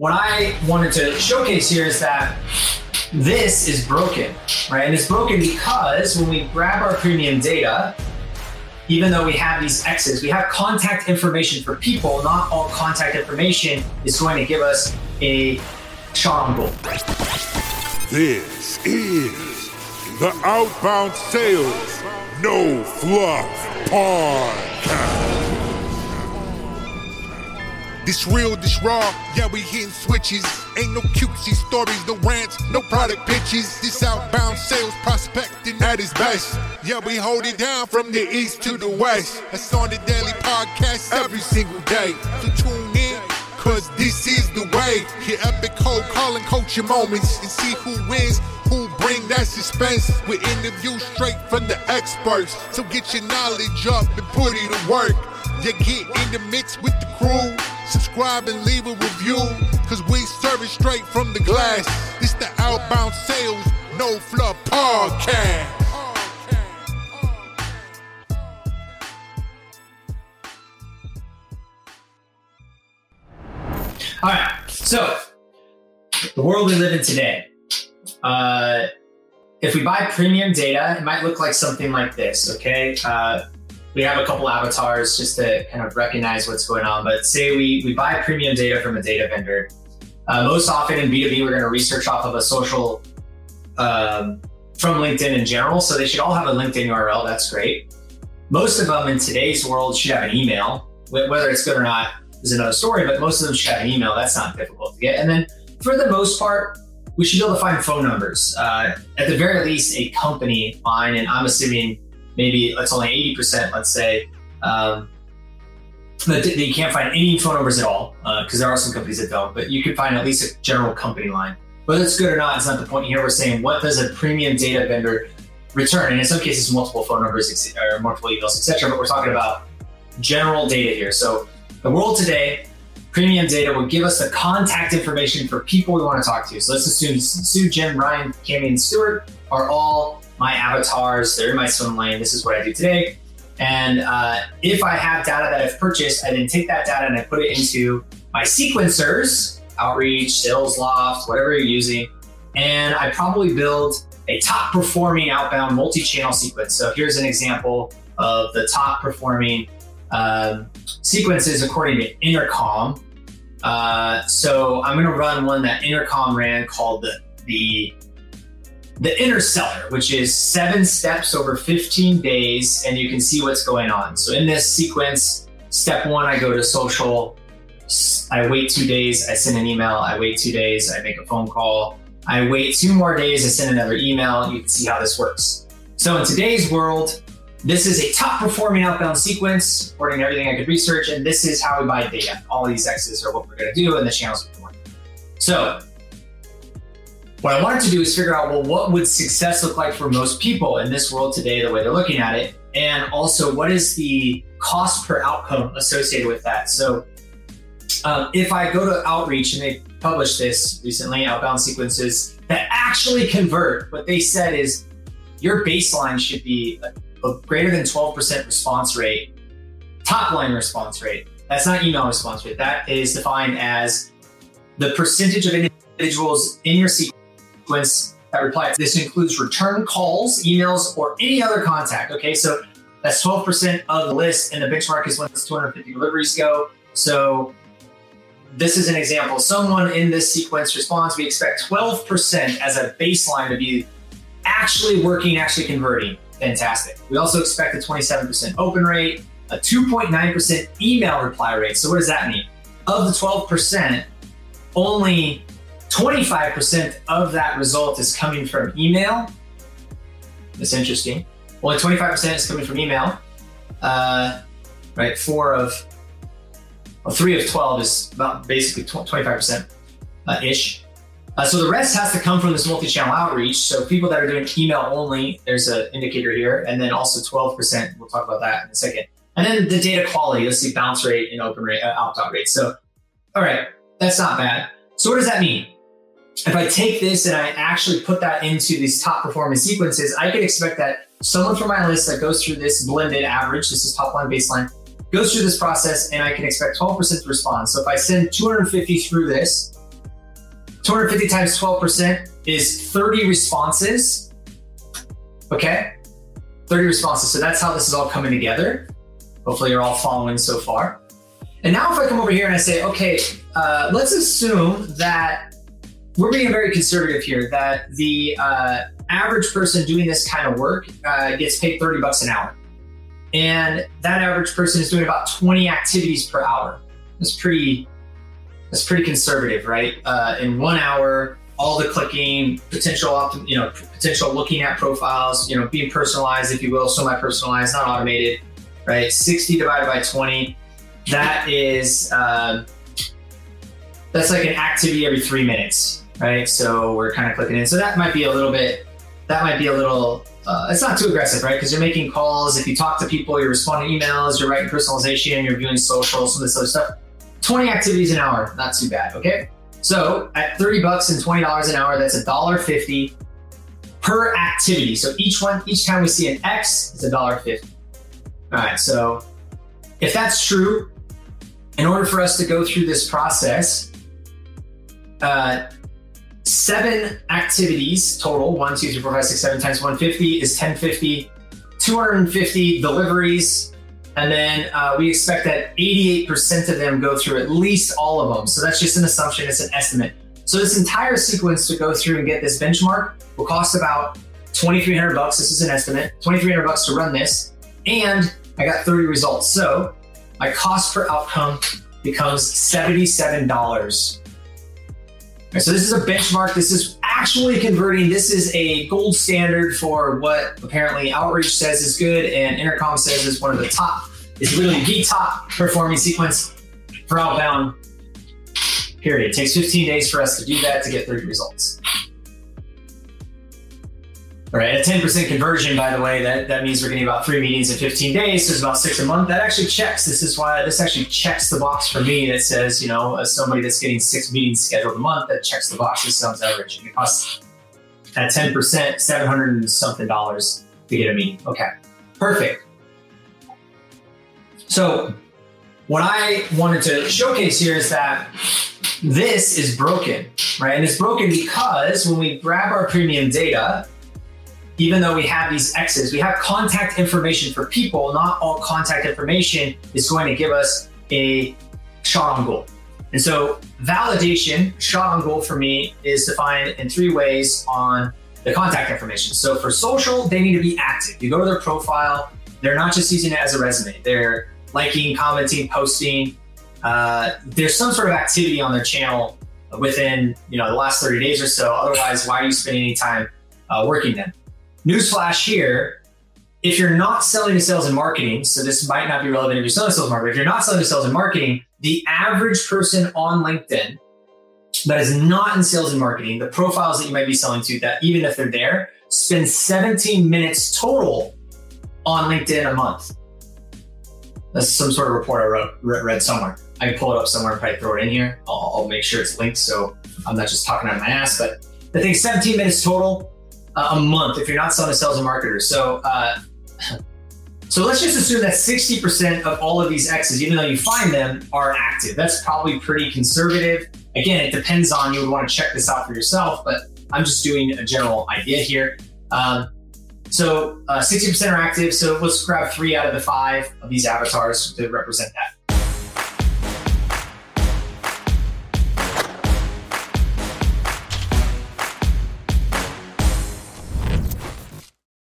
what I wanted to showcase here is that this is broken, right? And it's broken because when we grab our premium data, even though we have these X's, we have contact information for people. Not all contact information is going to give us a shot. This is the Outbound Sales No Fluff Podcast. This real, this raw, yeah, we hitting switches. Ain't no cutesy stories, no rants, no product pitches. This outbound sales prospecting at its best. Yeah, we hold it down from the east to the west. That's on the daily podcast every single day. So tune in, cause this is the way. Hear epic cold calling coaching moments and see who wins, who bring that suspense with interviews straight from the experts. So get your knowledge up and put it to work. You get in the mix with the crew. Subscribe and leave a review, cause we serve it straight from the glass. It's the Outbound Sales No Fluff Podcast. All right. So, the world we live in today. Uh, if we buy premium data, it might look like something like this. Okay. Uh, we have a couple avatars just to kind of recognize what's going on. But say we, we buy premium data from a data vendor. Uh, most often in B2B, we're going to research off of a social um, from LinkedIn in general. So they should all have a LinkedIn URL. That's great. Most of them in today's world should have an email. Whether it's good or not is another story, but most of them should have an email. That's not difficult to get. And then for the most part, we should be able to find phone numbers. Uh, at the very least, a company line, and I'm assuming maybe it's only 80%, let's say, um, that, that you can't find any phone numbers at all, because uh, there are some companies that don't, but you can find at least a general company line. Whether it's good or not, it's not the point here. We're saying what does a premium data vendor return? And in some cases, multiple phone numbers or multiple emails, etc. But we're talking about general data here. So the world today, premium data will give us the contact information for people we want to talk to. So let's assume Sue, Jim, Ryan, Cami, and Stuart are all my avatars. They're in my swim lane. This is what I do today. And uh, if I have data that I've purchased, I then take that data and I put it into my sequencers, Outreach, SalesLoft, whatever you're using. And I probably build a top performing outbound multi channel sequence. So here's an example of the top performing um, sequences according to Intercom. Uh, so I'm going to run one that Intercom ran called the, the the interstellar, which is seven steps over 15 days, and you can see what's going on. So in this sequence, step one, I go to social. I wait two days, I send an email. I wait two days, I make a phone call. I wait two more days, I send another email. You can see how this works. So in today's world, this is a top performing outbound sequence, according to everything I could research, and this is how we buy data. All these X's are what we're going to do, and the channels are going. So what I wanted to do is figure out, well, what would success look like for most people in this world today, the way they're looking at it? And also, what is the cost per outcome associated with that? So, um, if I go to Outreach and they published this recently, outbound sequences that actually convert, what they said is your baseline should be a, a greater than 12% response rate, top line response rate. That's not email response rate. That is defined as the percentage of individuals in your sequence that reply. This includes return calls, emails, or any other contact. Okay, so that's 12% of the list, and the benchmark is when it's 250 deliveries go. So this is an example. Someone in this sequence responds, we expect 12% as a baseline to be actually working, actually converting. Fantastic. We also expect a 27% open rate, a 2.9% email reply rate. So what does that mean? Of the 12%, only 25% of that result is coming from email. That's interesting. Only 25% is coming from email. Uh, right, four of, well, three of 12 is about basically 25% uh, ish. Uh, so the rest has to come from this multi-channel outreach. So people that are doing email only, there's an indicator here, and then also 12%. We'll talk about that in a second. And then the data quality. Let's see bounce rate and open rate, uh, opt-out rate. So, all right, that's not bad. So what does that mean? If I take this and I actually put that into these top performance sequences, I can expect that someone from my list that goes through this blended average, this is top line baseline, goes through this process and I can expect 12% to respond. So if I send 250 through this, 250 times 12% is 30 responses. Okay? 30 responses. So that's how this is all coming together. Hopefully, you're all following so far. And now, if I come over here and I say, okay, uh, let's assume that we're being very conservative here, that the uh, average person doing this kind of work uh, gets paid 30 bucks an hour. And that average person is doing about 20 activities per hour. That's pretty, that's pretty conservative, right? Uh, in one hour, all the clicking, potential, optim- you know, potential looking at profiles, you know, being personalized, if you will, semi-personalized, not automated, right? 60 divided by 20, that is, um, that's like an activity every three minutes, right? So we're kind of clicking in. So that might be a little bit, that might be a little, uh, it's not too aggressive, right? Because you're making calls. If you talk to people, you're responding to emails, you're writing personalization, you're viewing social, some of this other stuff. 20 activities an hour, not too bad, okay? So at 30 bucks and $20 an hour, that's a dollar fifty per activity. So each one, each time we see an X, it's a dollar fifty. All right, so if that's true, in order for us to go through this process, uh, seven activities total one, two, three, four, five, six, seven times 150 is 1050, 250 deliveries, and then uh, we expect that 88% of them go through at least all of them. So that's just an assumption, it's an estimate. So this entire sequence to go through and get this benchmark will cost about 2,300 bucks. This is an estimate, 2,300 bucks to run this. And I got 30 results. So my cost per outcome becomes $77. So this is a benchmark. This is actually converting. This is a gold standard for what apparently Outreach says is good and Intercom says is one of the top, is literally the top performing sequence for outbound. Period. It takes 15 days for us to do that to get 30 results. Right, a 10% conversion, by the way, that, that means we're getting about three meetings in 15 days. So it's about six a month. That actually checks. This is why this actually checks the box for me that says, you know, as somebody that's getting six meetings scheduled a month, that checks the box. This sounds average. It costs at 10%, 700 and something dollars to get a meeting. Okay, perfect. So what I wanted to showcase here is that this is broken, right? And it's broken because when we grab our premium data, even though we have these X's, we have contact information for people. Not all contact information is going to give us a shot on goal. And so, validation, shot on goal for me, is defined in three ways on the contact information. So, for social, they need to be active. You go to their profile, they're not just using it as a resume, they're liking, commenting, posting. Uh, there's some sort of activity on their channel within you know the last 30 days or so. Otherwise, why are you spending any time uh, working them? Newsflash here, if you're not selling to sales and marketing, so this might not be relevant if you're selling to sales and marketing, if you're not selling to sales and marketing, the average person on LinkedIn that is not in sales and marketing, the profiles that you might be selling to, that even if they're there, spend 17 minutes total on LinkedIn a month. That's some sort of report I wrote, read somewhere. I can pull it up somewhere and probably throw it in here. I'll, I'll make sure it's linked so I'm not just talking out of my ass. But I think 17 minutes total a month if you're not selling to sales and marketers. So, uh, so let's just assume that 60% of all of these X's, even though you find them, are active. That's probably pretty conservative. Again, it depends on you would want to check this out for yourself, but I'm just doing a general idea here. Um, so uh, 60% are active. So let's grab three out of the five of these avatars to represent that.